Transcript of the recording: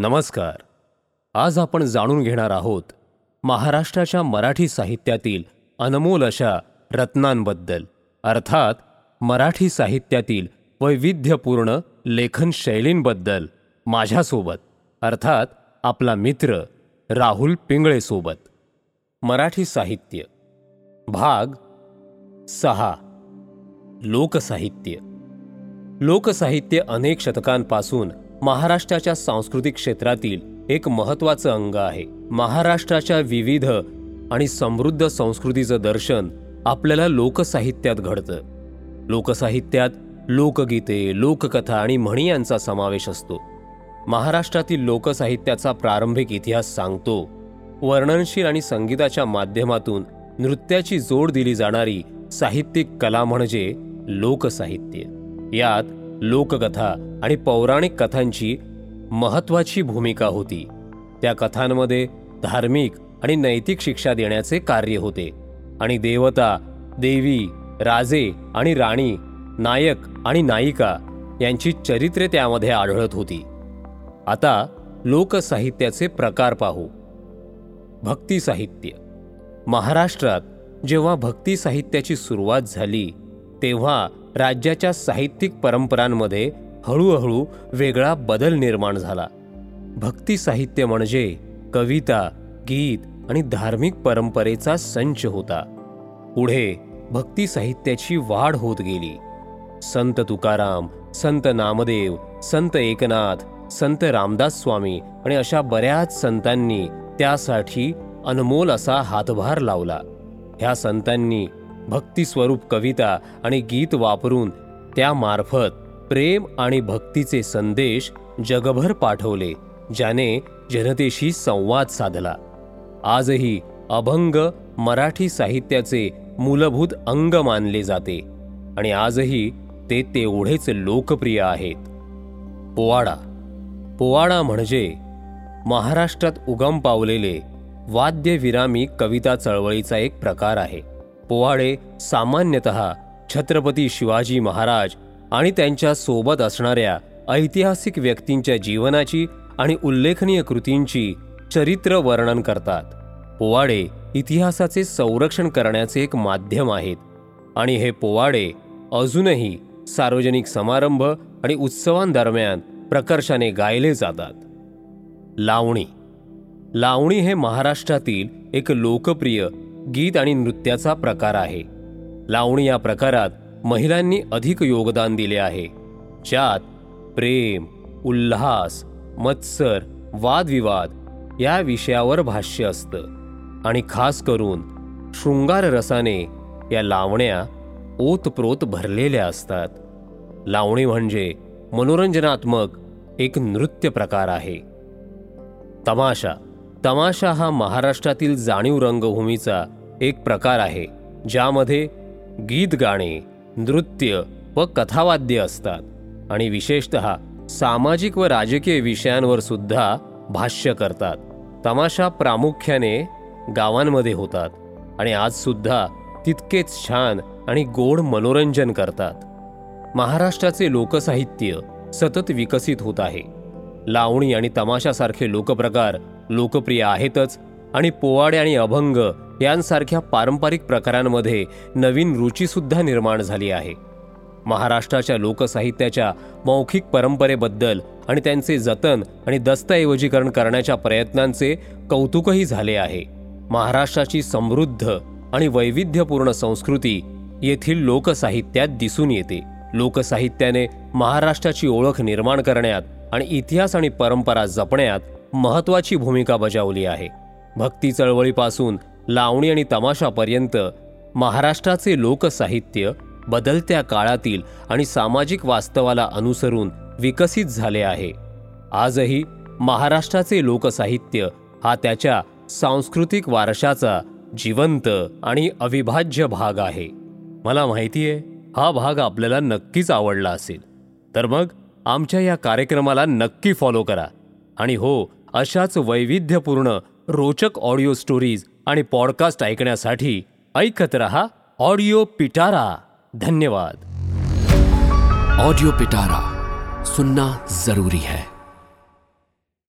नमस्कार. आज आपण जाणून घेणार आहोत महाराष्ट्राच्या मराठी साहित्यातील अनमोल अशा रत्नांबद्दल. अर्थात मराठी साहित्यातील वैविध्यपूर्ण लेखन शैलींबद्दल माझ्यासोबत. अर्थात आपला मित्र राहुल पिंगळेसोबत. मराठी साहित्य. भाग सहा. लोकसाहित्य. लोकसाहित्य अनेक शतकांपासून महाराष्ट्राच्या सांस्कृतिक क्षेत्रातील एक महत्त्वाचं अंग आहे. महाराष्ट्राच्या विविध आणि समृद्ध संस्कृतीचं दर्शन आपल्याला लोकसाहित्यात घडतं. लोकसाहित्यात लोकगीते लोककथा आणि म्हणी यांचा समावेश असतो. महाराष्ट्रातील लोकसाहित्याचा प्रारंभिक इतिहास सांगतो. वर्णनशील आणि संगीताच्या माध्यमातून नृत्याची जोड दिली जाणारी साहित्यिक कला म्हणजे लोकसाहित्य. यात लोककथा आणि पौराणिक कथांची महत्त्वाची भूमिका होती. त्या कथांमध्ये धार्मिक आणि नैतिक शिक्षा देण्याचे कार्य होते आणि देवता देवी राजे आणि राणी नायक आणि नायिका यांची चरित्रे त्यामध्ये आढळत होती. आता लोकसाहित्याचे प्रकार पाहू. भक्ती साहित्य. महाराष्ट्रात जेव्हा भक्ती साहित्याची सुरुवात झाली तेव्हा राज्याच्या साहित्यिक परंपरांमध्ये हळूहळू वेगळा बदल निर्माण झाला. भक्ती साहित्य म्हणजे कविता गीत आणि धार्मिक परंपरेचा संच होता. पुढे भक्ती साहित्याची वाढ होत गेली. संत तुकाराम संत नामदेव संत एकनाथ संत रामदास स्वामी आणि अशा बऱ्याच संतांनी त्यासाठी अनमोल असा हातभार लावला. ह्या संतांनी भक्तिस्वरूप कविता आणि गीत वापरून त्यामार्फत प्रेम आणि भक्तीचे संदेश जगभर पाठवले ज्याने जनतेशी संवाद साधला. आजही अभंग मराठी साहित्याचे मूलभूत अंग मानले जाते आणि आजही ते तेवढेच लोकप्रिय आहेत. पोवाडा. पोवाडा म्हणजे महाराष्ट्रात उगम पावलेले वाद्यविरामी कविता चळवळीचा एक प्रकार आहे. पोवाडे सामान्यतः छत्रपती शिवाजी महाराज आणि त्यांच्यासोबत असणाऱ्या ऐतिहासिक व्यक्तींच्या जीवनाची आणि उल्लेखनीय कृतींची चरित्र वर्णन करतात. पोवाडे इतिहासाचे संरक्षण करण्याचे एक माध्यम आहेत. आणि हे पोवाडे अजूनही सार्वजनिक समारंभ आणि उत्सवांदरम्यान प्रकर्षाने गायले जातात. लावणी. लावणी हे महाराष्ट्रातील एक लोकप्रिय गीत आणि नृत्याचा प्रकार आहे. लावणी या प्रकारात महिलांनी अधिक योगदान दिले आहे. ज्यात प्रेम उल्हास मत्सर वादविवाद या विषयावर भाष्य असतं. आणि खास करून शृंगार रसाने या लावण्या ओतप्रोत भरलेल्या असतात. लावणी म्हणजे मनोरंजनात्मक एक नृत्य प्रकार आहे. तमाशा. तमाशा हा महाराष्ट्रातील जाणीव रंगभूमीचा एक प्रकार आहे ज्यामध्ये गीत गाणे नृत्य व कथावाद्य असतात. आणि विशेषत सामाजिक व राजकीय विषयांवर सुद्धा भाष्य करतात. तमाशा प्रामुख्याने गावांमध्ये होतात. आणि आजसुद्धा तितकेच छान आणि गोड मनोरंजन करतात. महाराष्ट्राचे लोकसाहित्य सतत विकसित होत आहे. लावणी आणि तमाशासारखे लोकप्रकार लोकप्रिय आहेतच आणि पोवाडे आणि अभंग यांसारख्या पारंपरिक प्रकारांमध्ये नवीन रुचीसुद्धा निर्माण झाली आहे. महाराष्ट्राच्या लोकसाहित्याच्या मौखिक परंपरेबद्दल आणि त्यांचे जतन आणि दस्तऐवजीकरण करण्याच्या प्रयत्नांचे कौतुकही झाले आहे. महाराष्ट्राची समृद्ध आणि वैविध्यपूर्ण संस्कृती येथील लोकसाहित्यात दिसून येते. लोकसाहित्याने महाराष्ट्राची ओळख निर्माण करण्यात आणि इतिहास आणि परंपरा जपण्यात महत्वाची भूमिका बजावली आहे. भक्ती चळवळीपासून लावणी आणि तमाशापर्यंत महाराष्ट्राचे लोकसाहित्य बदलत्या काळातील आणि सामाजिक वास्तवाला अनुसरून विकसित झाले आहे. आजही महाराष्ट्राचे लोकसाहित्य हा त्याच्या सांस्कृतिक वारशाचा जिवंत आणि अविभाज्य भाग आहे. मला माहिती आहे हा भाग आपल्याला नक्कीच आवडला असेल. तर मग आमच्या या कार्यक्रमाला नक्की फॉलो करा. आणि हो अशाच वैविध्यपूर्ण रोचक ऑडिओ स्टोरीज आणि पॉडकास्ट ऐकण्यासाठी ऐकत रहा ऑडिओ पिटारा. धन्यवाद. ऑडिओ पिटारा सुनना जरूरी है।